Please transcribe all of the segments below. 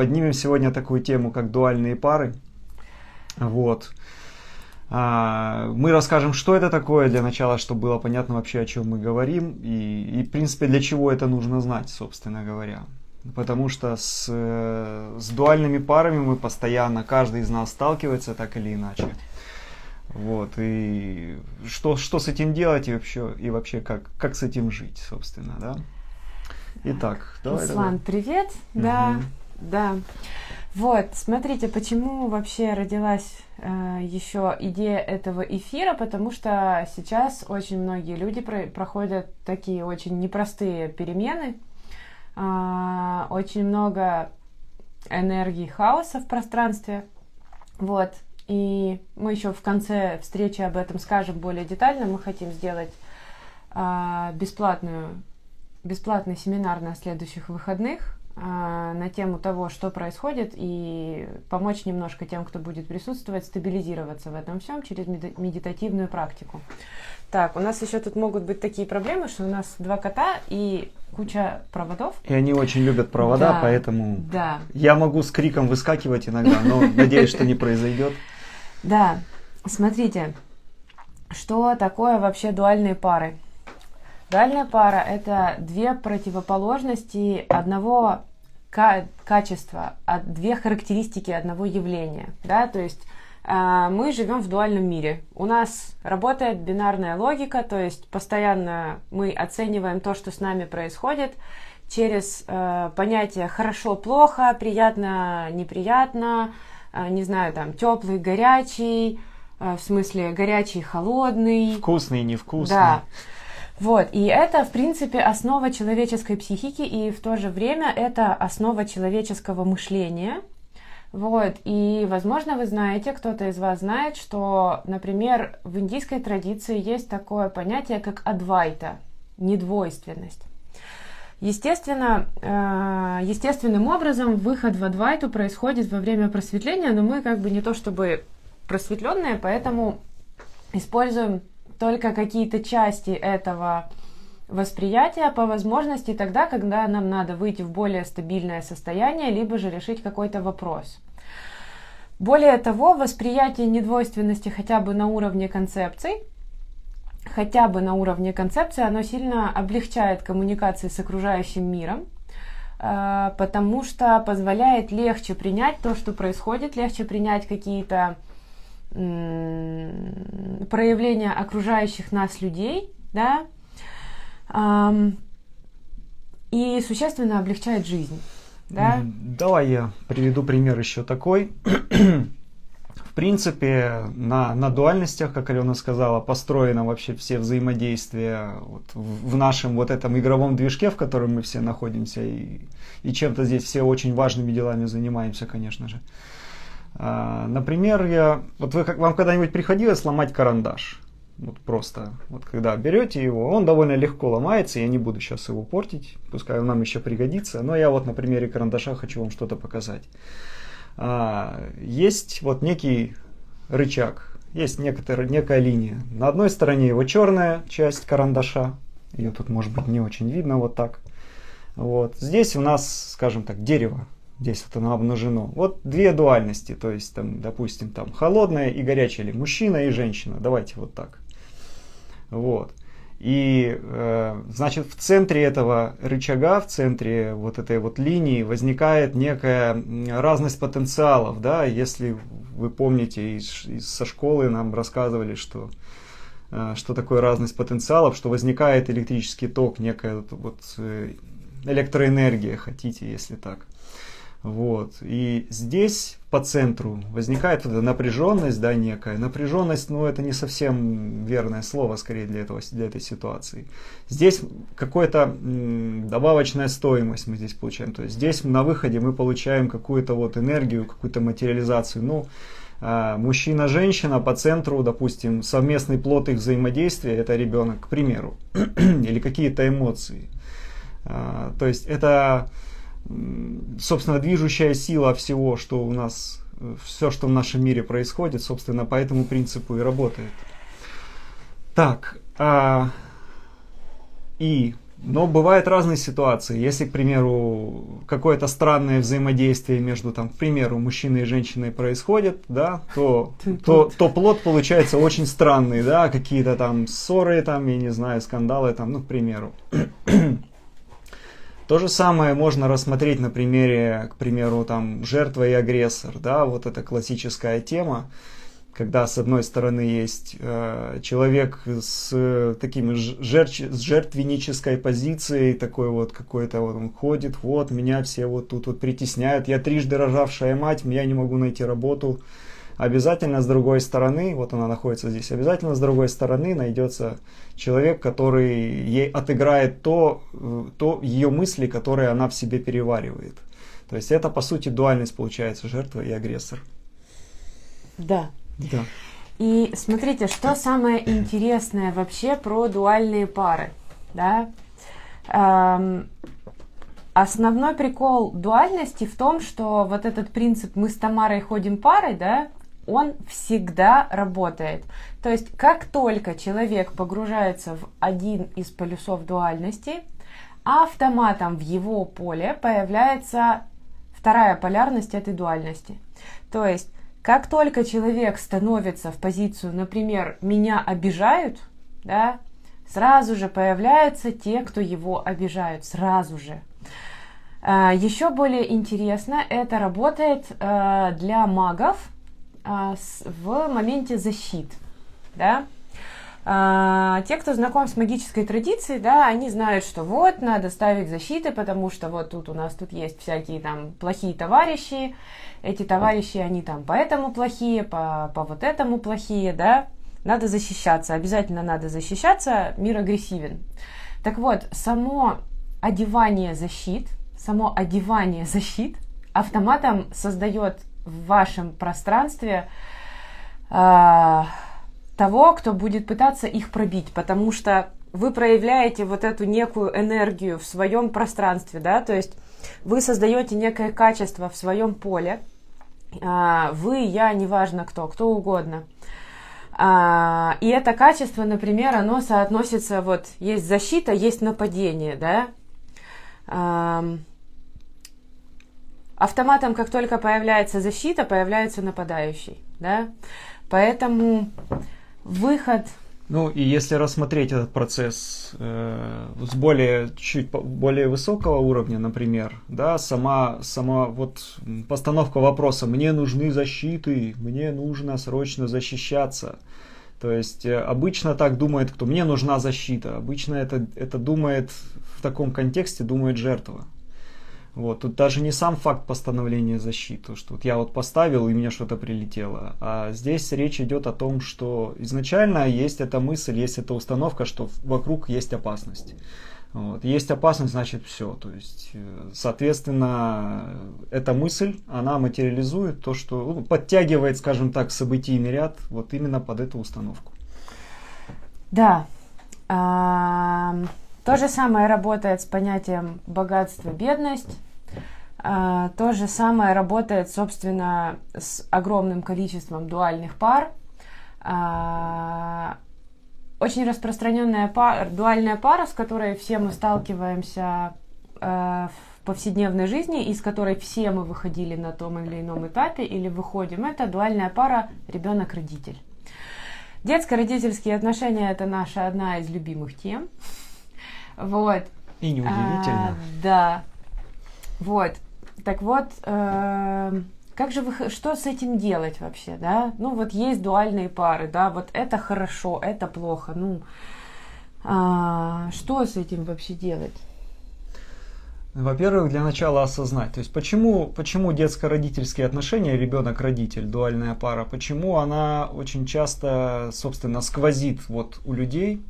поднимем сегодня такую тему, как дуальные пары. Вот. А, мы расскажем, что это такое для начала, чтобы было понятно вообще, о чем мы говорим, и, и в принципе, для чего это нужно знать, собственно говоря. Потому что с, с дуальными парами мы постоянно, каждый из нас сталкивается так или иначе. Вот, и что, что с этим делать и вообще, и вообще как, как с этим жить, собственно, да? Итак, давай. Руслан, давай. привет. Угу. Да, да. Вот, смотрите, почему вообще родилась э, еще идея этого эфира, потому что сейчас очень многие люди про проходят такие очень непростые перемены, э, очень много энергии хаоса в пространстве, вот, и мы еще в конце встречи об этом скажем более детально. Мы хотим сделать э, бесплатную, бесплатный семинар на следующих выходных на тему того, что происходит, и помочь немножко тем, кто будет присутствовать, стабилизироваться в этом всем через медитативную практику. Так, у нас еще тут могут быть такие проблемы, что у нас два кота и куча проводов. И они очень любят провода, да, поэтому да. я могу с криком выскакивать иногда, но надеюсь, что не произойдет. Да, смотрите, что такое вообще дуальные пары? Дуальная пара – это две противоположности одного качества, две характеристики одного явления. Да? То есть э, мы живем в дуальном мире. У нас работает бинарная логика, то есть постоянно мы оцениваем то, что с нами происходит, через э, понятие хорошо-плохо, приятно-неприятно, а, не знаю, там, теплый, горячий, а, в смысле горячий, холодный. Вкусный, невкусный. Да. Вот, и это, в принципе, основа человеческой психики, и в то же время это основа человеческого мышления. Вот, и, возможно, вы знаете, кто-то из вас знает, что, например, в индийской традиции есть такое понятие, как адвайта, недвойственность. Естественно, э, естественным образом выход в Адвайту происходит во время просветления, но мы как бы не то чтобы просветленные, поэтому используем только какие-то части этого восприятия по возможности тогда, когда нам надо выйти в более стабильное состояние, либо же решить какой-то вопрос. Более того, восприятие недвойственности хотя бы на уровне концепций хотя бы на уровне концепции, оно сильно облегчает коммуникации с окружающим миром, э, потому что позволяет легче принять то, что происходит, легче принять какие-то проявления окружающих нас людей, да, и существенно облегчает жизнь. Да? Давай я приведу пример еще такой. В принципе, на, на дуальностях, как Алена сказала, построено вообще все взаимодействия вот в, в нашем вот этом игровом движке, в котором мы все находимся, и, и чем-то здесь все очень важными делами занимаемся, конечно же. А, например, я, вот вы, вам когда-нибудь приходилось сломать карандаш? Вот просто, вот когда берете его, он довольно легко ломается, я не буду сейчас его портить, пускай он нам еще пригодится, но я вот на примере карандаша хочу вам что-то показать. А, есть вот некий рычаг, есть некоторая, некая линия. На одной стороне его черная часть карандаша, ее тут может быть не очень видно вот так. Вот. Здесь у нас, скажем так, дерево, здесь вот оно обнажено. Вот две дуальности, то есть, там, допустим, там холодная и горячая, или мужчина и женщина, давайте вот так. Вот. И, э, значит, в центре этого рычага, в центре вот этой вот линии возникает некая разность потенциалов, да, если вы помните, из, из, со школы нам рассказывали, что, э, что такое разность потенциалов, что возникает электрический ток, некая вот э, электроэнергия, хотите, если так. Вот. И здесь по центру возникает эта напряженность, да, некая. Напряженность, ну, это не совсем верное слово, скорее, для, этого, для этой ситуации. Здесь какая-то добавочная стоимость мы здесь получаем. То есть здесь на выходе мы получаем какую-то вот энергию, какую-то материализацию. Ну, а, мужчина-женщина по центру, допустим, совместный плод их взаимодействия, это ребенок, к примеру, или какие-то эмоции. А, то есть это собственно, движущая сила всего, что у нас, все, что в нашем мире происходит, собственно, по этому принципу и работает. Так, а, и но бывают разные ситуации. Если, к примеру, какое-то странное взаимодействие между, там, к примеру, мужчиной и женщиной происходит, да, то, то, то плод получается очень странный, да, какие-то там ссоры, там, я не знаю, скандалы, там, ну, к примеру. То же самое можно рассмотреть на примере, к примеру, там, жертва и агрессор, да, вот эта классическая тема когда с одной стороны есть э, человек с э, таким жер, с жертвеннической позицией, такой вот какой-то вот он ходит, вот меня все вот тут вот притесняют, я трижды рожавшая мать, я не могу найти работу. Обязательно с другой стороны, вот она находится здесь, обязательно с другой стороны найдется человек, который ей отыграет то, то ее мысли, которые она в себе переваривает. То есть это по сути дуальность получается жертва и агрессор. Да, да. И смотрите, что самое интересное вообще про дуальные пары, да? Эм, основной прикол дуальности в том, что вот этот принцип «мы с Тамарой ходим парой», да, он всегда работает. То есть, как только человек погружается в один из полюсов дуальности, автоматом в его поле появляется вторая полярность этой дуальности. То есть, как только человек становится в позицию, например, меня обижают, да, сразу же появляются те, кто его обижают, сразу же. А, Еще более интересно, это работает а, для магов в моменте защит, да. Те, кто знаком с магической традицией, да, они знают, что вот надо ставить защиты, потому что вот тут у нас тут есть всякие там плохие товарищи, эти товарищи, они там поэтому плохие, по, по вот этому плохие, да, надо защищаться, обязательно надо защищаться, мир агрессивен. Так вот, само одевание защит, само одевание защит автоматом создает в вашем пространстве э, того, кто будет пытаться их пробить, потому что вы проявляете вот эту некую энергию в своем пространстве, да, то есть вы создаете некое качество в своем поле, а, вы, я, неважно кто, кто угодно. А, и это качество, например, оно соотносится, вот есть защита, есть нападение, да. Автоматом, как только появляется защита, появляется нападающий, да. Поэтому выход ну и если рассмотреть этот процесс э, с более чуть более высокого уровня, например, да, сама сама вот постановка вопроса: мне нужны защиты, мне нужно срочно защищаться. То есть э, обычно так думает кто? Мне нужна защита. Обычно это это думает в таком контексте думает жертва. Вот, тут даже не сам факт постановления защиты, что вот я вот поставил и мне что-то прилетело, а здесь речь идет о том, что изначально есть эта мысль, есть эта установка, что вокруг есть опасность. Вот. Есть опасность, значит все. То есть, э, соответственно, эта мысль, она материализует то, что ну, подтягивает, скажем так, событийный ряд вот именно под эту установку. Да. То же самое работает с понятием богатство-бедность. А, то же самое работает, собственно, с огромным количеством дуальных пар. А, очень распространенная пара, дуальная пара, с которой все мы сталкиваемся а, в повседневной жизни, и с которой все мы выходили на том или ином этапе или выходим, это дуальная пара ребенок-родитель. Детско-родительские отношения – это наша одна из любимых тем. Вот. И неудивительно. А, да. Вот. Так вот, э, как же вы, что с этим делать вообще, да? Ну вот есть дуальные пары, да, вот это хорошо, это плохо, ну, а, что с этим вообще делать? Во-первых, для начала осознать, то есть почему, почему детско-родительские отношения, ребенок-родитель, дуальная пара, почему она очень часто, собственно, сквозит вот у людей,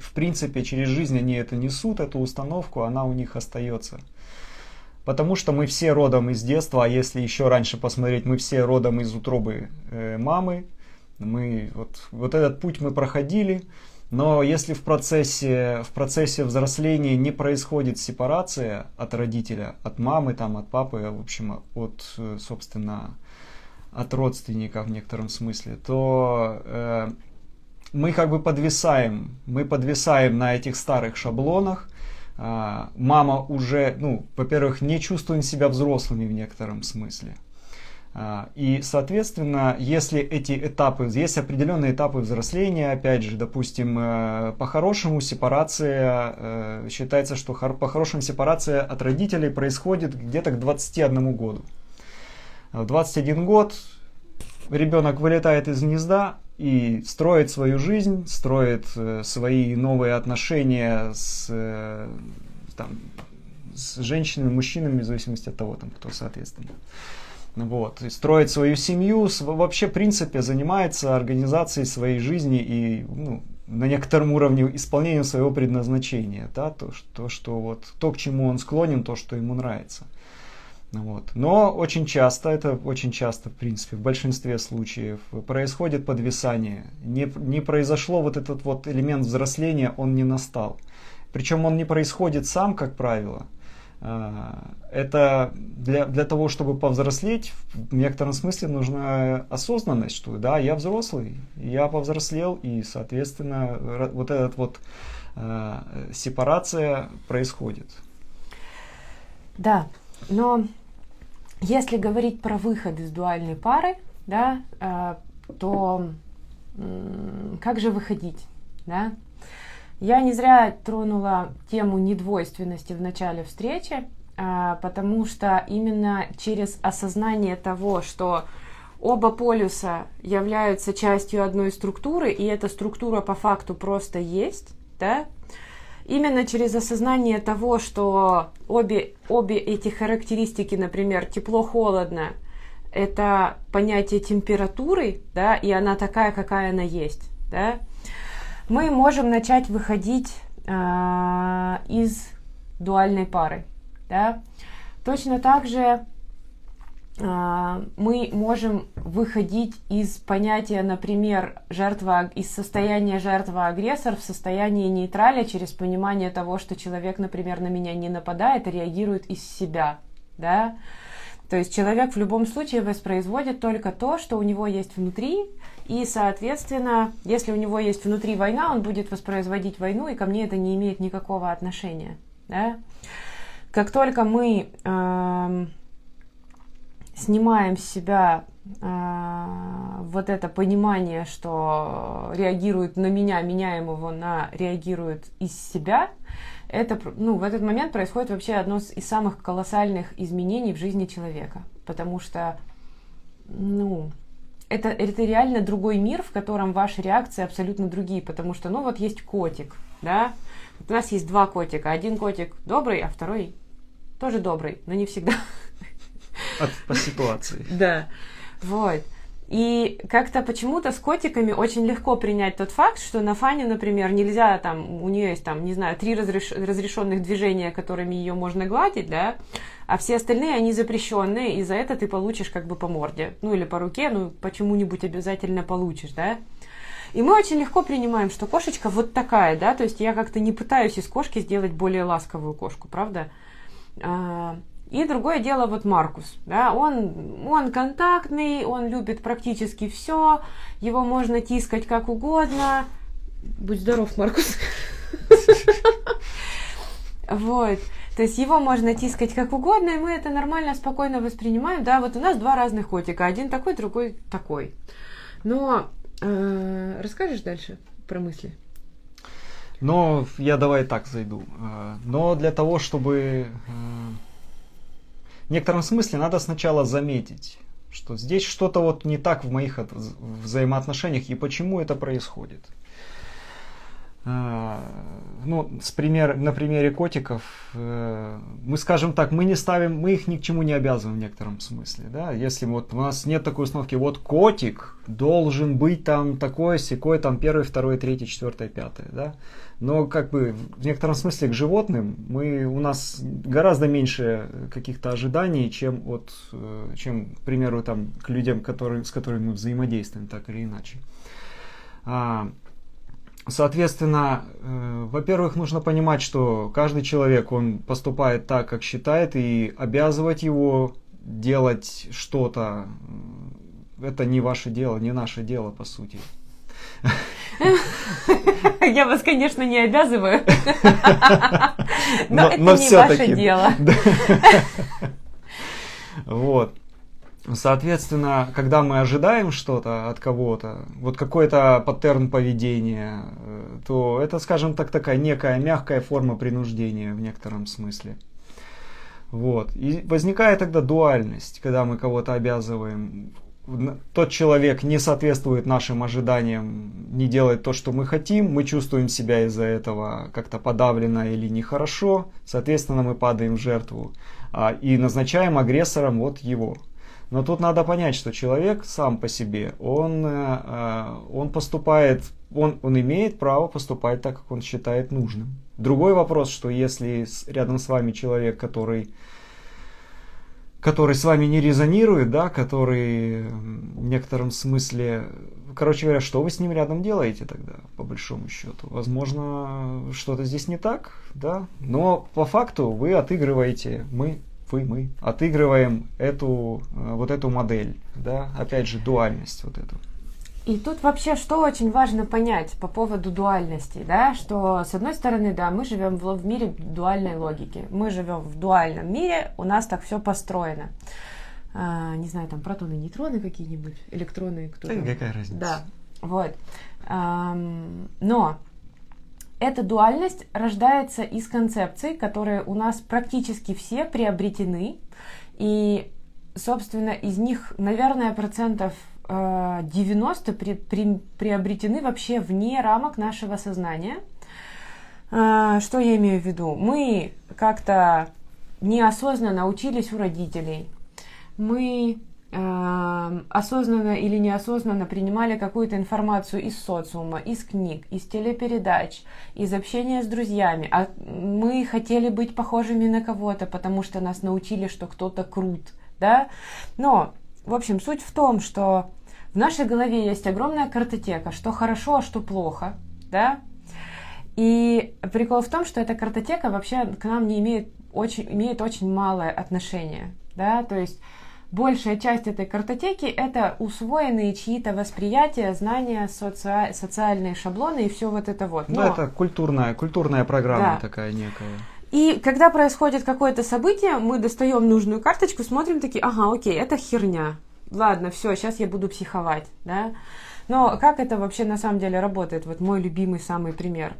в принципе, через жизнь они это несут, эту установку, она у них остается. Потому что мы все родом из детства, а если еще раньше посмотреть, мы все родом из утробы э, мамы. Мы, вот, вот этот путь мы проходили. Но если в процессе, в процессе взросления не происходит сепарация от родителя, от мамы, там, от папы, в общем, от, э, собственно, от родственника в некотором смысле, то э, мы как бы подвисаем, мы подвисаем на этих старых шаблонах, а, мама уже, ну, во-первых, не чувствует себя взрослыми в некотором смысле. А, и, соответственно, если эти этапы, есть определенные этапы взросления, опять же, допустим, э, по-хорошему сепарация, э, считается, что по-хорошему сепарация от родителей происходит где-то к 21 году. В 21 год ребенок вылетает из гнезда и строит свою жизнь, строит э, свои новые отношения с, там, с женщинами, мужчинами, в зависимости от того, там, кто соответственно. Вот, и строит свою семью, вообще, в принципе, занимается организацией своей жизни и ну, на некотором уровне исполнением своего предназначения, да, то, что, что вот, то, к чему он склонен, то, что ему нравится. Вот. Но очень часто, это очень часто, в принципе, в большинстве случаев происходит подвисание. Не, не произошло вот этот вот элемент взросления, он не настал. Причем он не происходит сам, как правило, а, это для, для того, чтобы повзрослеть, в некотором смысле нужна осознанность, что да, я взрослый, я повзрослел, и, соответственно, вот эта вот э, сепарация происходит. Да, но если говорить про выход из дуальной пары, да, э, то э, как же выходить, да? Я не зря тронула тему недвойственности в начале встречи, а, потому что именно через осознание того, что оба полюса являются частью одной структуры, и эта структура по факту просто есть, да, именно через осознание того, что обе, обе эти характеристики, например, тепло-холодно, это понятие температуры, да, и она такая, какая она есть, да, мы можем начать выходить э, из дуальной пары. Да? Точно так же мы можем выходить из понятия, например, жертва, из состояния жертва-агрессор в состояние нейтраля через понимание того, что человек, например, на меня не нападает, а реагирует из себя. Да? То есть человек в любом случае воспроизводит только то, что у него есть внутри, и, соответственно, если у него есть внутри война, он будет воспроизводить войну, и ко мне это не имеет никакого отношения. Да? Как только мы э, снимаем с себя э, вот это понимание, что реагирует на меня, меняем его на реагирует из себя, это, ну, в этот момент происходит вообще одно из самых колоссальных изменений в жизни человека. Потому что, ну, это, это реально другой мир, в котором ваши реакции абсолютно другие, потому что, ну, вот есть котик, да, у нас есть два котика, один котик добрый, а второй тоже добрый, но не всегда. От, по ситуации. Да, вот. И как-то почему-то с котиками очень легко принять тот факт, что на Фане, например, нельзя там, у нее есть там, не знаю, три разреш... разрешенных движения, которыми ее можно гладить, да, а все остальные, они запрещенные, и за это ты получишь как бы по морде, ну или по руке, ну почему-нибудь обязательно получишь, да. И мы очень легко принимаем, что кошечка вот такая, да, то есть я как-то не пытаюсь из кошки сделать более ласковую кошку, правда? И другое дело вот Маркус, да, он, он контактный, он любит практически все, его можно тискать как угодно. Будь здоров, Маркус. Вот. То есть его можно тискать как угодно, и мы это нормально, спокойно воспринимаем. Да, вот у нас два разных котика, один такой, другой такой. Но э, расскажешь дальше про мысли? Но я давай так зайду. Э, но для того, чтобы э, в некотором смысле надо сначала заметить, что здесь что-то вот не так в моих взаимоотношениях и почему это происходит. А, ну, с пример, на примере котиков, э, мы скажем так, мы не ставим, мы их ни к чему не обязываем в некотором смысле, да, если вот у нас нет такой установки, вот котик должен быть там такой, секой, там первый, второй, третий, четвертый, пятый, да, но как бы в некотором смысле к животным мы, у нас гораздо меньше каких-то ожиданий, чем от, э, чем, к примеру, там, к людям, которые, с которыми мы взаимодействуем, так или иначе. А, Соответственно, э, во-первых, нужно понимать, что каждый человек, он поступает так, как считает, и обязывать его делать что-то, это не ваше дело, не наше дело, по сути. Я вас, конечно, не обязываю, но это не ваше дело. Вот. Соответственно, когда мы ожидаем что-то от кого-то, вот какой-то паттерн поведения, э, то это, скажем так, такая некая мягкая форма принуждения в некотором смысле. Вот. И возникает тогда дуальность, когда мы кого-то обязываем. Тот человек не соответствует нашим ожиданиям, не делает то, что мы хотим, мы чувствуем себя из-за этого как-то подавленно или нехорошо, соответственно, мы падаем в жертву а, и назначаем агрессором вот его. Но тут надо понять, что человек сам по себе, он, э, э, он поступает, он, он имеет право поступать так, как он считает нужным. Другой вопрос, что если рядом с вами человек, который который с вами не резонирует, да, который в некотором смысле, короче говоря, что вы с ним рядом делаете тогда, по большому счету? Возможно, что-то здесь не так, да, но по факту вы отыгрываете, мы вы, мы отыгрываем эту, э, вот эту модель, да, опять же, дуальность вот эту. И тут вообще что очень важно понять по поводу дуальности, да, что с одной стороны, да, мы живем в, в мире дуальной логики, мы живем в дуальном мире, у нас так все построено. А, не знаю, там протоны, нейтроны какие-нибудь, электроны, кто да, какая разница. Да, вот. А, но эта дуальность рождается из концепций, которые у нас практически все приобретены. И, собственно, из них, наверное, процентов 90 э, при, при, приобретены вообще вне рамок нашего сознания. Э, что я имею в виду? Мы как-то неосознанно учились у родителей. Мы Эм, осознанно или неосознанно принимали какую-то информацию из социума, из книг, из телепередач, из общения с друзьями. А мы хотели быть похожими на кого-то, потому что нас научили, что кто-то крут, да? Но, в общем, суть в том, что в нашей голове есть огромная картотека, что хорошо, а что плохо, да? И прикол в том, что эта картотека вообще к нам не имеет очень, имеет очень малое отношение, да, то есть большая часть этой картотеки это усвоенные чьи-то восприятия, знания, соци... социальные шаблоны и все вот это вот. Ну, Но... Ну, это культурная, культурная программа да. такая некая. И когда происходит какое-то событие, мы достаем нужную карточку, смотрим такие, ага, окей, это херня. Ладно, все, сейчас я буду психовать, да. Но как это вообще на самом деле работает? Вот мой любимый самый пример.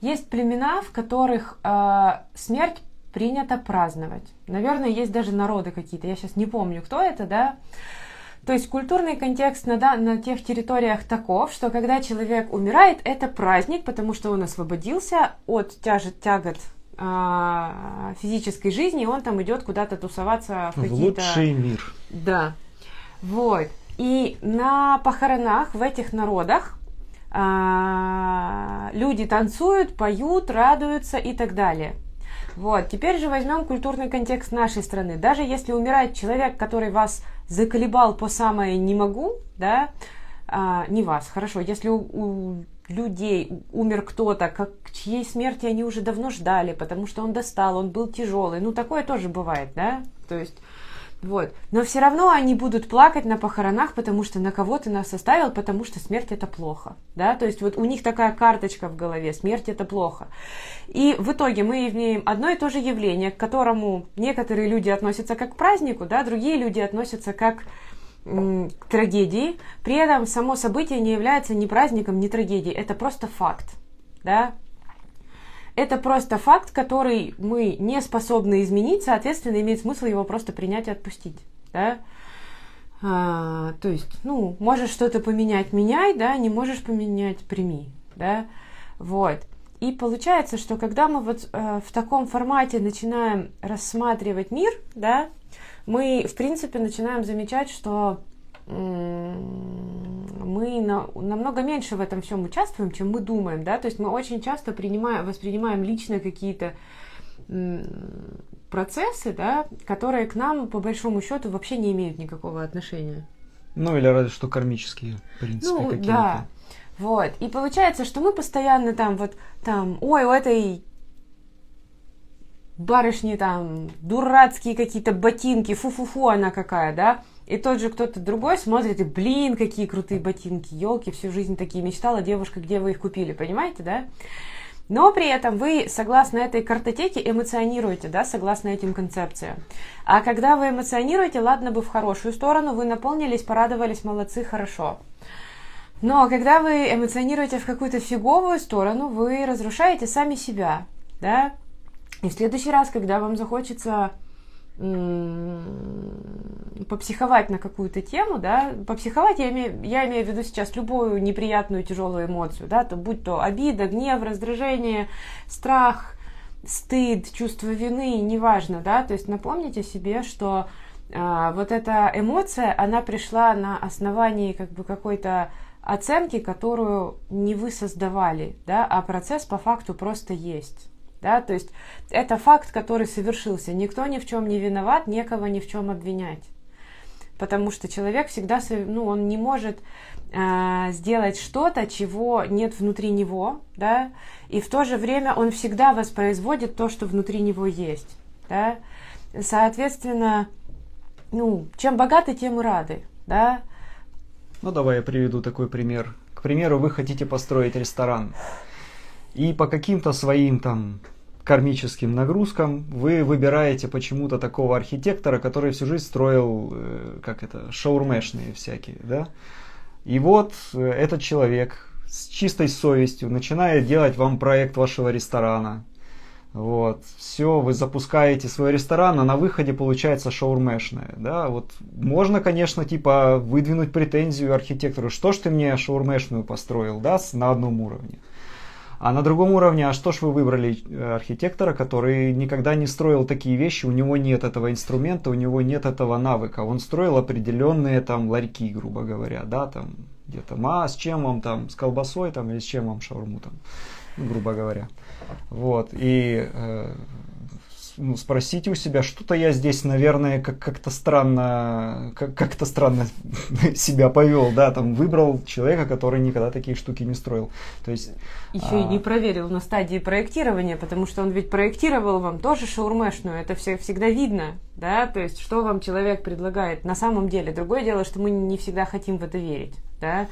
Есть племена, в которых э, смерть принято праздновать. Наверное, есть даже народы какие-то, я сейчас не помню, кто это, да. То есть культурный контекст на, да, на тех территориях таков, что когда человек умирает, это праздник, потому что он освободился от тяжет, тягот э, физической жизни, и он там идет куда-то тусоваться в какие-то... лучший мир. Да. Вот. И на похоронах в этих народах э, люди танцуют, поют, радуются и так далее. Вот. Теперь же возьмем культурный контекст нашей страны. Даже если умирает человек, который вас заколебал по самое «не могу», да, а, не вас, хорошо, если у, у людей умер кто-то, как, чьей смерти они уже давно ждали, потому что он достал, он был тяжелый, ну такое тоже бывает, да, то есть вот. Но все равно они будут плакать на похоронах, потому что на кого ты нас оставил, потому что смерть это плохо. Да? То есть вот у них такая карточка в голове, смерть это плохо. И в итоге мы имеем одно и то же явление, к которому некоторые люди относятся как к празднику, да, другие люди относятся как к трагедии. При этом само событие не является ни праздником, ни трагедией. Это просто факт. Да? Это просто факт, который мы не способны изменить, соответственно, имеет смысл его просто принять и отпустить. Да? А, то есть, ну, можешь что-то поменять, меняй, да, не можешь поменять, прими, да, вот. И получается, что когда мы вот э, в таком формате начинаем рассматривать мир, да, мы, в принципе, начинаем замечать, что мы на, намного меньше в этом всем участвуем, чем мы думаем, да, то есть мы очень часто принимаем, воспринимаем лично какие-то процессы, да, которые к нам, по большому счету, вообще не имеют никакого отношения. Ну, или разве что кармические, в принципе, ну, какие-то. да. Вот. И получается, что мы постоянно там вот там, ой, у этой барышни там дурацкие какие-то ботинки, фу-фу-фу она какая, да, и тот же кто-то другой смотрит и, блин, какие крутые ботинки, елки, всю жизнь такие мечтала, девушка, где вы их купили, понимаете, да? Но при этом вы, согласно этой картотеке, эмоционируете, да, согласно этим концепциям. А когда вы эмоционируете, ладно бы в хорошую сторону, вы наполнились, порадовались, молодцы, хорошо. Но когда вы эмоционируете в какую-то фиговую сторону, вы разрушаете сами себя, да. И в следующий раз, когда вам захочется попсиховать на какую-то тему, да, попсиховать я имею, я имею в виду сейчас любую неприятную тяжелую эмоцию, да, то будь то обида, гнев, раздражение, страх, стыд, чувство вины, неважно, да, то есть напомните себе, что э, вот эта эмоция, она пришла на основании как бы какой-то оценки, которую не вы создавали, да, а процесс по факту просто есть. Да? То есть это факт, который совершился. Никто ни в чем не виноват, некого ни в чем обвинять. Потому что человек всегда, ну, он не может э, сделать что-то, чего нет внутри него, да, и в то же время он всегда воспроизводит то, что внутри него есть, да. Соответственно, ну, чем богаты, тем и рады, да. Ну, давай я приведу такой пример. К примеру, вы хотите построить ресторан. И по каким-то своим там кармическим нагрузкам вы выбираете почему-то такого архитектора, который всю жизнь строил, э, как это, шаурмешные всякие, да? И вот э, этот человек с чистой совестью начинает делать вам проект вашего ресторана. Вот, все, вы запускаете свой ресторан, а на выходе получается шаурмешное, да, вот можно, конечно, типа выдвинуть претензию архитектору, что ж ты мне шаурмешную построил, да, на одном уровне. А на другом уровне, а что ж вы выбрали э, архитектора, который никогда не строил такие вещи, у него нет этого инструмента, у него нет этого навыка. Он строил определенные там ларьки, грубо говоря, да, там где-то, а с чем вам там, с колбасой там или с чем вам шаурму там, грубо говоря. Вот, и э, ну, спросите у себя, что-то я здесь, наверное, как- как-то странно, как- как-то странно себя повел, да, там выбрал человека, который никогда такие штуки не строил. То есть еще а... и не проверил на стадии проектирования, потому что он ведь проектировал вам тоже шаурмешную, это все всегда видно, да, то есть что вам человек предлагает на самом деле. Другое дело, что мы не всегда хотим в это верить, да,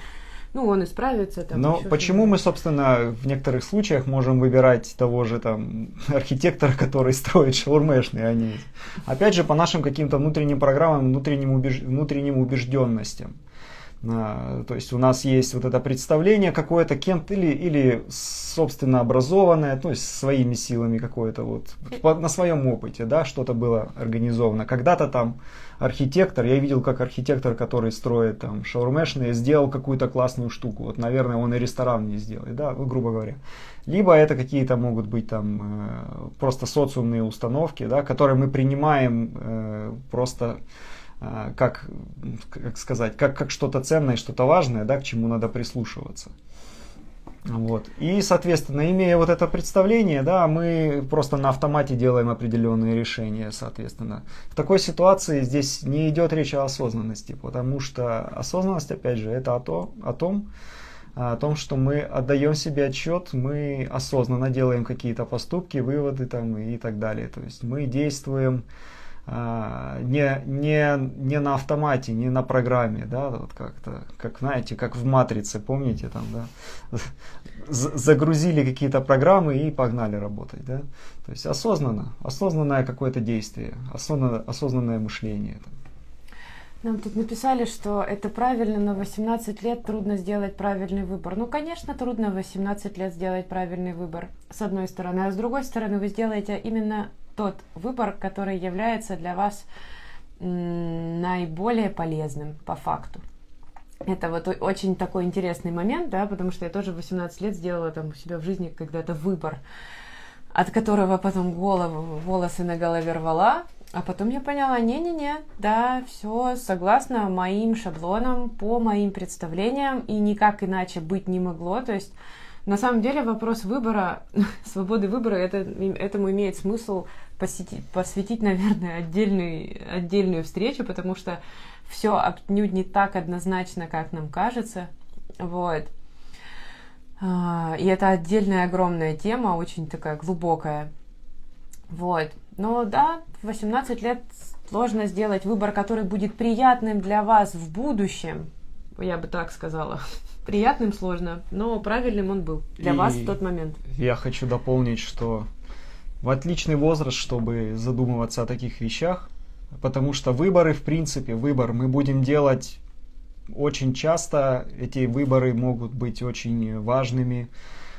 ну, он исправится. Там, Но почему мы, собственно, в некоторых случаях можем выбирать того же там архитектора, который строит шаурмешные, а не... Опять же, по нашим каким-то внутренним программам, внутренним, убеж... внутренним убежденностям. А, то есть у нас есть вот это представление какое-то кем-то или, или собственно образованное, то есть своими силами какое-то вот, на своем опыте, да, что-то было организовано. Когда-то там архитектор, я видел, как архитектор, который строит там шаурмешные, сделал какую-то классную штуку. Вот, наверное, он и ресторан не сделает, да, грубо говоря. Либо это какие-то могут быть там э, просто социумные установки, да, которые мы принимаем э, просто э, как, как сказать, как, как что-то ценное, что-то важное, да, к чему надо прислушиваться. Вот. И, соответственно, имея вот это представление, да, мы просто на автомате делаем определенные решения, соответственно. В такой ситуации здесь не идет речь о осознанности, потому что осознанность, опять же, это о, то, о том, о том, что мы отдаем себе отчет, мы осознанно делаем какие-то поступки, выводы там и так далее. То есть мы действуем не, не, не на автомате, не на программе, да, вот как-то, как знаете, как в матрице, помните, там, да, загрузили какие-то программы и погнали работать, да, то есть осознанно, осознанное какое-то действие, осознанное, осознанное мышление. Нам тут написали, что это правильно, но 18 лет трудно сделать правильный выбор. Ну, конечно, трудно в 18 лет сделать правильный выбор, с одной стороны. А с другой стороны, вы сделаете именно тот выбор, который является для вас наиболее полезным по факту. Это вот очень такой интересный момент, да, потому что я тоже в 18 лет сделала там у себя в жизни когда-то выбор, от которого потом голову, волосы на голове рвала, а потом я поняла, не-не-не, да, все согласно моим шаблонам, по моим представлениям, и никак иначе быть не могло, то есть на самом деле вопрос выбора, свободы выбора, это, этому имеет смысл посетить, посвятить, наверное, отдельный, отдельную встречу, потому что все отнюдь не так однозначно, как нам кажется. Вот. А, и это отдельная огромная тема, очень такая глубокая. Вот. Но да, в 18 лет сложно сделать выбор, который будет приятным для вас в будущем. Я бы так сказала. Приятным сложно, но правильным он был для И вас в тот момент. Я хочу дополнить, что в отличный возраст, чтобы задумываться о таких вещах, потому что выборы, в принципе, выбор мы будем делать очень часто, эти выборы могут быть очень важными,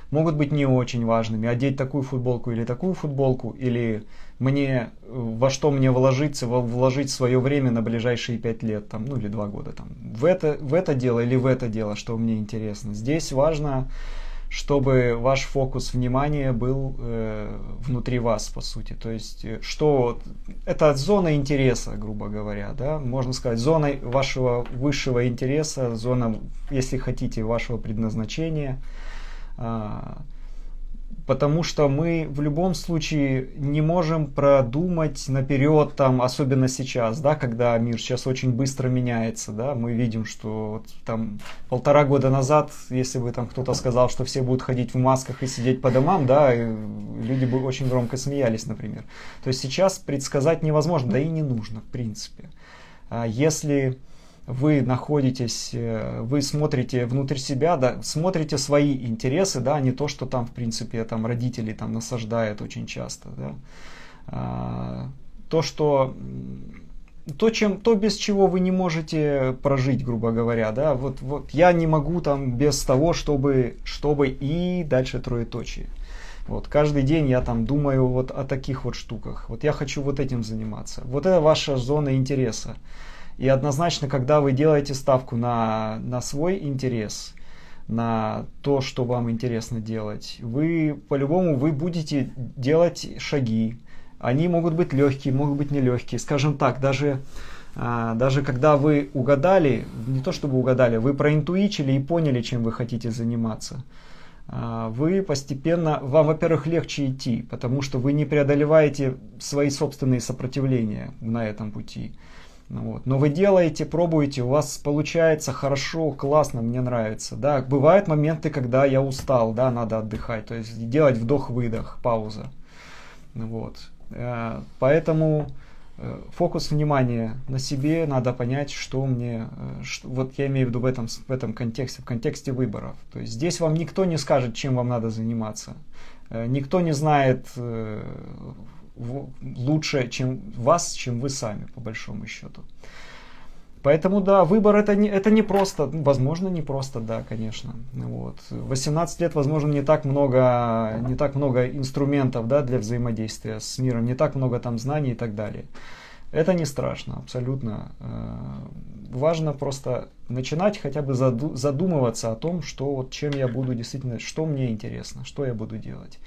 могут быть не очень важными. Одеть такую футболку или такую футболку, или мне во что мне вложиться, вложить свое время на ближайшие пять лет, там, ну или два года, там, в это, в это дело или в это дело, что мне интересно. Здесь важно, чтобы ваш фокус внимания был э, внутри вас, по сути. То есть, э, что это зона интереса, грубо говоря, да, можно сказать, зона вашего высшего интереса, зона, если хотите, вашего предназначения. А, потому что мы в любом случае не можем продумать наперед, там, особенно сейчас, да, когда мир сейчас очень быстро меняется, да, мы видим, что вот, там полтора года назад, если бы там кто-то сказал, что все будут ходить в масках и сидеть по домам, да, люди бы очень громко смеялись, например. То есть сейчас предсказать невозможно, да и не нужно, в принципе. А если вы находитесь, э, вы смотрите внутрь себя, да, смотрите свои интересы, да, а не то, что там, в принципе, там родители там насаждают очень часто, да. А, то, что то, чем, то, без чего вы не можете прожить, грубо говоря, да, вот, вот я не могу там без того, чтобы, чтобы и дальше троеточие. Вот, каждый день я там думаю вот о таких вот штуках. Вот я хочу вот этим заниматься. Вот это ваша зона интереса. И однозначно, когда вы делаете ставку на, на свой интерес, на то, что вам интересно делать, вы по-любому вы будете делать шаги. Они могут быть легкие, могут быть нелегкие. Скажем так, даже, а, даже когда вы угадали, не то чтобы угадали, вы проинтуичили и поняли, чем вы хотите заниматься, а, вы постепенно, вам, во-первых, легче идти, потому что вы не преодолеваете свои собственные сопротивления на этом пути. Ну вот. Но вы делаете, пробуете, у вас получается хорошо, классно, мне нравится. Да, бывают моменты, когда я устал, да, надо отдыхать, то есть делать вдох-выдох, пауза. Ну вот. Э, поэтому э, фокус внимания на себе, надо понять, что мне, э, что, вот я имею в виду в этом, в этом контексте, в контексте выборов. То есть здесь вам никто не скажет, чем вам надо заниматься. Никто не знает лучше, чем вас, чем вы сами, по большому счету. Поэтому, да, выбор это не, это не просто, ну, возможно, не просто, да, конечно. Вот. 18 лет, возможно, не так много, не так много инструментов, да, для взаимодействия с миром, не так много там знаний и так далее. Это не страшно, абсолютно. Э, важно просто начинать хотя бы задумываться о том, что вот чем я буду действительно, что мне интересно, что я буду делать.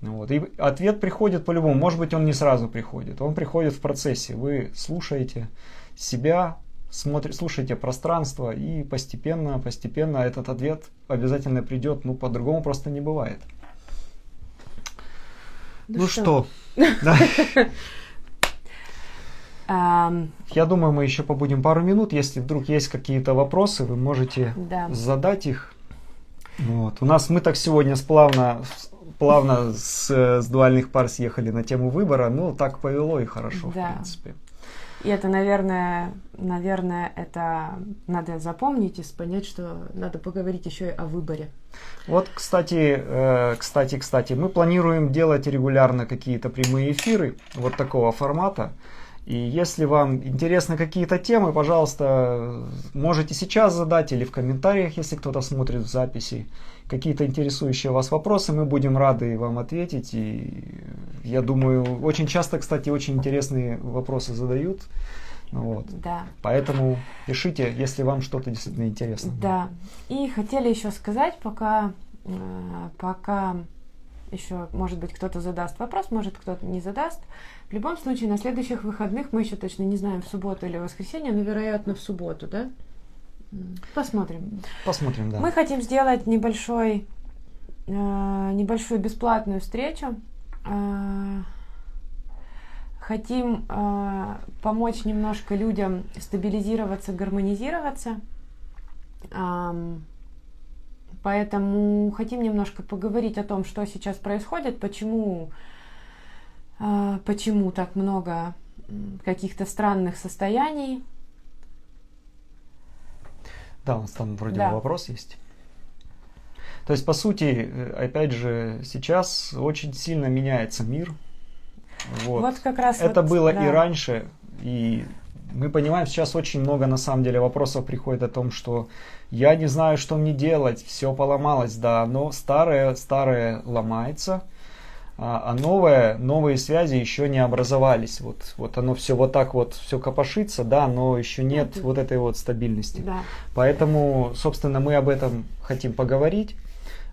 Вот. И ответ приходит по-любому. Может быть, он не сразу приходит. Он приходит в процессе. Вы слушаете себя, смотрите, слушаете пространство, и постепенно, постепенно этот ответ обязательно придет. Ну, по-другому просто не бывает. Ну, ну что? Я думаю, мы еще побудем пару минут. Если вдруг есть какие-то вопросы, вы можете задать их. Вот. У нас мы так сегодня сплавно плавно с, с дуальных пар съехали на тему выбора. Ну, так повело и хорошо, да. в принципе. И это, наверное, наверное, это надо запомнить и понять, что надо поговорить еще и о выборе. Вот, кстати, э, кстати, кстати, мы планируем делать регулярно какие-то прямые эфиры вот такого формата. И если вам интересны какие-то темы, пожалуйста, можете сейчас задать или в комментариях, если кто-то смотрит в записи, какие-то интересующие вас вопросы, мы будем рады вам ответить. И я думаю, очень часто, кстати, очень интересные вопросы задают. Вот. Да. Поэтому пишите, если вам что-то действительно интересно. Да. И хотели еще сказать, пока, э, пока еще, может быть, кто-то задаст вопрос, может, кто-то не задаст. В любом случае, на следующих выходных, мы еще точно не знаем, в субботу или в воскресенье, но, вероятно, в субботу, да? Посмотрим. Посмотрим, да. Мы хотим сделать небольшой, э, небольшую бесплатную встречу. Э, хотим э, помочь немножко людям стабилизироваться, гармонизироваться. Э, Поэтому хотим немножко поговорить о том, что сейчас происходит, почему, а, почему так много каких-то странных состояний. Да, у нас там вроде Да. вопрос есть. То есть, по сути, э, опять же, сейчас очень сильно меняется мир. Вот. Вот, как раз Это вот, было да. и раньше, и мы понимаем, сейчас очень много на самом деле вопросов приходит о том, что я не знаю, что мне делать, все поломалось, да, но старое, старое ломается, а а новое, новые связи еще не образовались. Вот, вот оно все вот так вот, все копошится, да, но еще нет вот этой вот стабильности. Да. Поэтому, собственно, мы об этом хотим поговорить,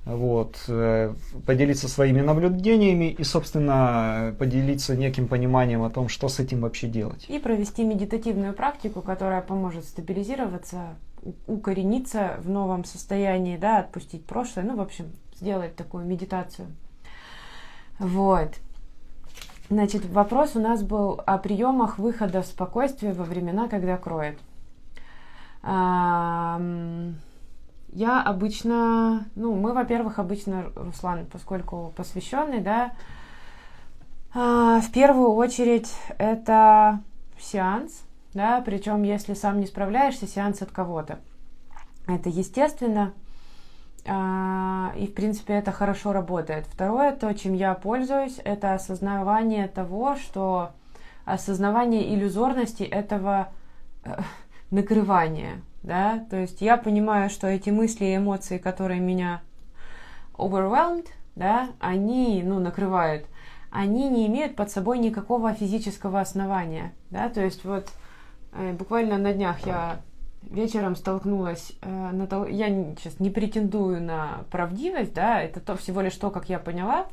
вот, э, поделиться своими наблюдениями и, собственно, поделиться неким пониманием о том, что с этим вообще делать. И провести медитативную практику, которая поможет стабилизироваться, укорениться в новом состоянии, да, отпустить прошлое, ну, в общем, сделать такую медитацию. Вот. Значит, вопрос у нас был о приемах выхода в спокойствие во времена, когда кроет. Я обычно, ну, мы, во-первых, обычно, Руслан, поскольку посвященный, да, а, в первую очередь это сеанс, да, причем если сам не справляешься, сеанс от кого-то. Это естественно, а, и в принципе это хорошо работает. Второе, то, чем я пользуюсь, это осознавание того, что осознавание иллюзорности этого э, накрывания, да, то есть я понимаю, что эти мысли и эмоции, которые меня overwhelmed, да, они, ну, накрывают, они не имеют под собой никакого физического основания, да, то есть вот э, буквально на днях я вечером столкнулась, э, натол- я не- сейчас не претендую на правдивость, да, это то всего лишь то, как я поняла,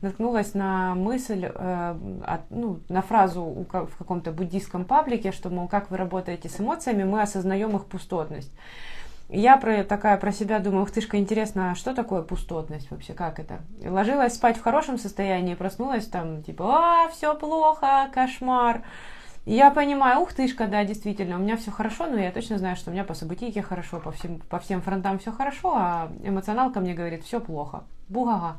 наткнулась на мысль, э, от- ну, на фразу у в каком-то буддийском паблике, что, мол, как вы работаете с эмоциями, мы осознаем их пустотность. Я про, такая про себя думаю, ух ты ж, интересно, а что такое пустотность вообще, как это? И ложилась спать в хорошем состоянии, проснулась там, типа, а, все плохо, кошмар. Я понимаю, ух ты да, действительно, у меня все хорошо, но я точно знаю, что у меня по событийке хорошо, по всем, по всем фронтам все хорошо, а эмоционалка мне говорит, все плохо. Бугага.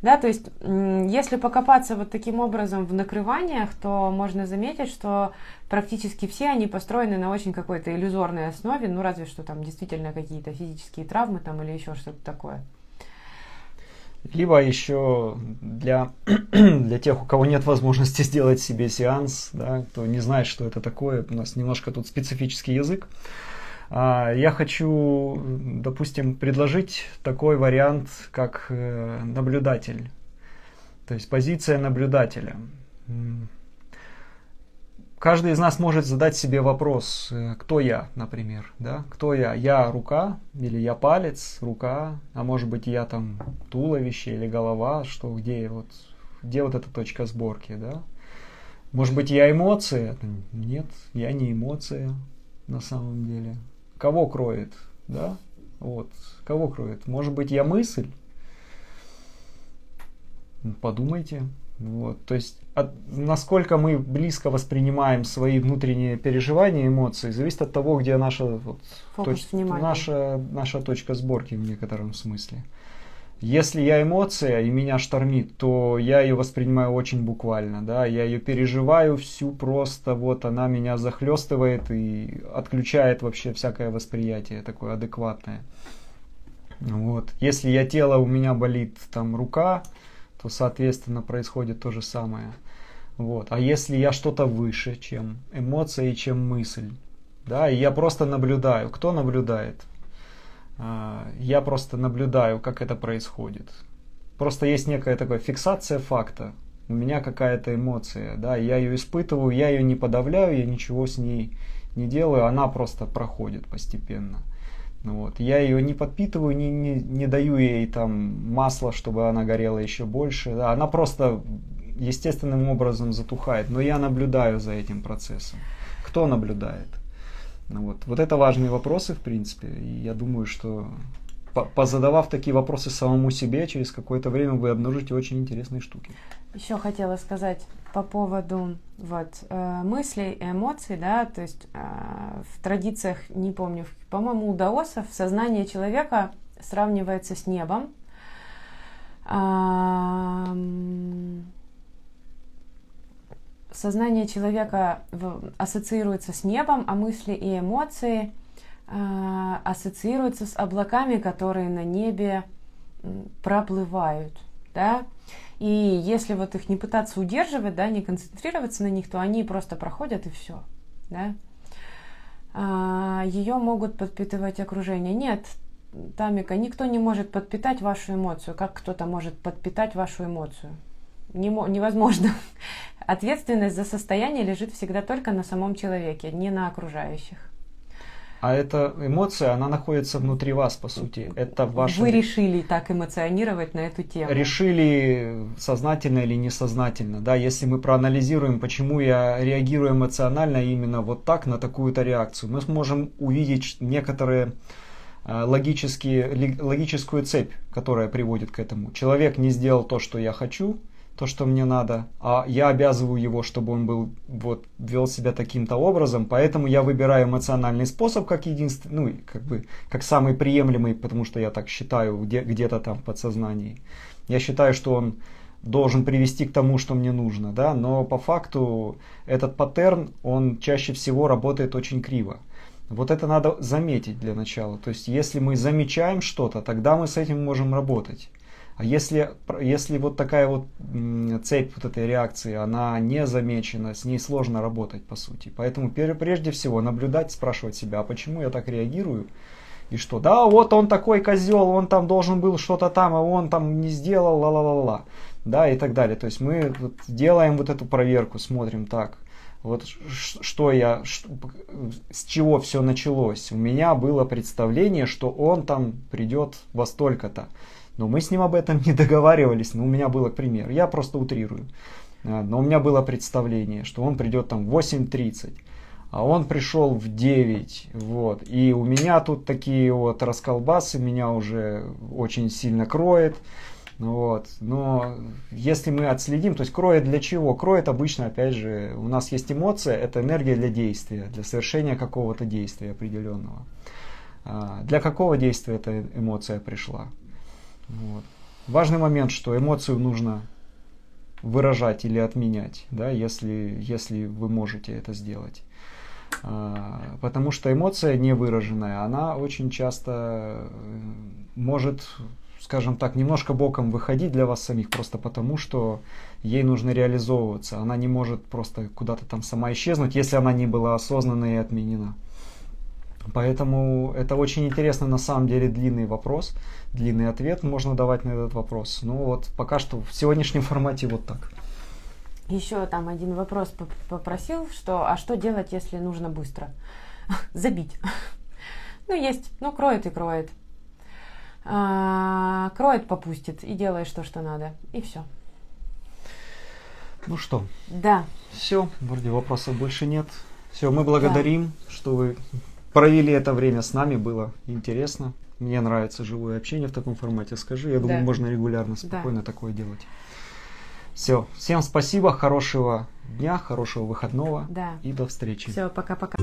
Да, то есть, если покопаться вот таким образом в накрываниях, то можно заметить, что практически все они построены на очень какой-то иллюзорной основе, ну разве что там действительно какие-то физические травмы там или еще что-то такое. Либо еще для, для тех, у кого нет возможности сделать себе сеанс, да, кто не знает, что это такое, у нас немножко тут специфический язык. А, Я хочу, допустим, предложить такой вариант, как э, наблюдатель. То есть позиция наблюдателя. Каждый из нас может задать себе вопрос, э, кто я, например, да? Кто я? Я рука или я палец, рука, а может быть я там туловище или голова, что где вот, где вот эта точка сборки, да? Может быть я эмоция? Нет, я не эмоция на самом деле. Кого кроет, да? Вот, кого кроет? Может быть я мысль? Подумайте. Вот, то есть, от, насколько мы близко воспринимаем свои внутренние переживания, эмоции, зависит от того, где наша, вот, точ- внимания. наша, наша точка сборки в некотором смысле. Если я эмоция и меня штормит, то я ее воспринимаю очень буквально, да, я ее переживаю всю просто, вот она меня захлестывает и отключает вообще всякое восприятие такое адекватное. Вот. Если я тело, у меня болит там рука, то, соответственно, происходит то же самое. Вот. А если я что-то выше, чем эмоция и чем мысль, да, и я просто наблюдаю, кто наблюдает? А, Я просто наблюдаю, как это происходит. Просто есть некая такая фиксация факта. У меня какая-то эмоция, да, я ее испытываю, я ее не подавляю, я ничего с ней не делаю, она просто проходит постепенно. Ну Вот. Я ее не подпитываю, не, не, не даю ей там масла, чтобы она горела еще больше. Да. Она просто естественным образом затухает. Но я наблюдаю за этим процессом. Кто наблюдает? Ну Вот. вот это важные вопросы, в принципе. И я думаю, что позадавав такие вопросы самому себе, через какое-то время вы обнаружите очень интересные штуки. Еще хотела сказать по поводу вот, э, мыслей и эмоций, да, то есть э, в традициях, не помню, по-моему, у даосов сознание человека сравнивается с небом. Сознание человека ассоциируется с небом, а мысли и эмоции э, ассоциируются с облаками, которые на небе проплывают, да. И если вот их не пытаться удерживать, да, не концентрироваться на них, то они просто проходят и все, да. А, ее могут подпитывать окружение. Нет, Тамика, никто не может подпитать вашу эмоцию, как кто-то может подпитать вашу эмоцию. Не, невозможно. Ответственность за состояние лежит всегда только на самом человеке, не на окружающих. А эта эмоция, она находится внутри вас, по сути. Это ваше... Вы решили так эмоционировать на эту тему. Решили сознательно или несознательно. Да, если мы проанализируем, почему я реагирую эмоционально именно вот так на такую-то реакцию, мы сможем увидеть некоторые э, логические, логическую цепь, которая приводит к этому. Человек не сделал то, что я хочу, то, что мне надо, а я обязываю его, чтобы он был, вот, вел себя таким-то образом, поэтому я выбираю эмоциональный способ как единственный, ну, как бы, как самый приемлемый, потому что я так считаю где, где-то там в подсознании. Я считаю, что он должен привести к тому, что мне нужно, да, но по факту этот паттерн, он чаще всего работает очень криво. Вот это надо заметить для начала. То есть, если мы замечаем что-то, тогда мы с этим можем работать. А если, если вот такая вот цепь вот этой реакции, она не замечена, с ней сложно работать по сути. Поэтому прежде всего наблюдать, спрашивать себя, а почему я так реагирую? И что, да, вот он такой козел, он там должен был что-то там, а он там не сделал, ла-ла-ла-ла. Да, и так далее. То есть мы делаем вот эту проверку, смотрим так. Вот что я, с чего все началось. У меня было представление, что он там придет во столько-то. Но мы с ним об этом не договаривались. Ну, у меня было, к примеру, я просто утрирую. А, но у меня было представление, что он придет там в 8.30, а он пришел в 9. Вот. И у меня тут такие вот расколбасы, меня уже очень сильно кроет. Вот. Но если мы отследим, то есть кроет для чего? Кроет обычно, опять же, у нас есть эмоция, это энергия для действия, для совершения какого-то действия определенного. А, для какого действия эта эмоция пришла? Вот. Важный момент, что эмоцию нужно выражать или отменять, да, если, если вы можете это сделать. А, потому что эмоция невыраженная, она очень часто э, может, скажем так, немножко боком выходить для вас самих, просто потому что ей нужно реализовываться. Она не может просто куда-то там сама исчезнуть, если она не была осознанна и отменена. Поэтому это очень интересно, на самом деле, длинный вопрос, длинный ответ можно давать на этот вопрос. Ну вот пока что в сегодняшнем формате вот так. Еще там один вопрос попросил, что а что делать, если нужно быстро? Забить. Ну, есть, ну, кроет и кроет. А, кроет, попустит и делаешь то, что надо. И все. Ну что? Да. Все, вроде вопросов больше нет. Все, мы благодарим, да. что вы провели это время с нами, было интересно. Мне нравится живое общение в таком формате. Скажи, я думаю, да. можно регулярно, спокойно да. такое делать. Все, всем спасибо, хорошего дня, хорошего выходного да. и до встречи. Все, пока-пока.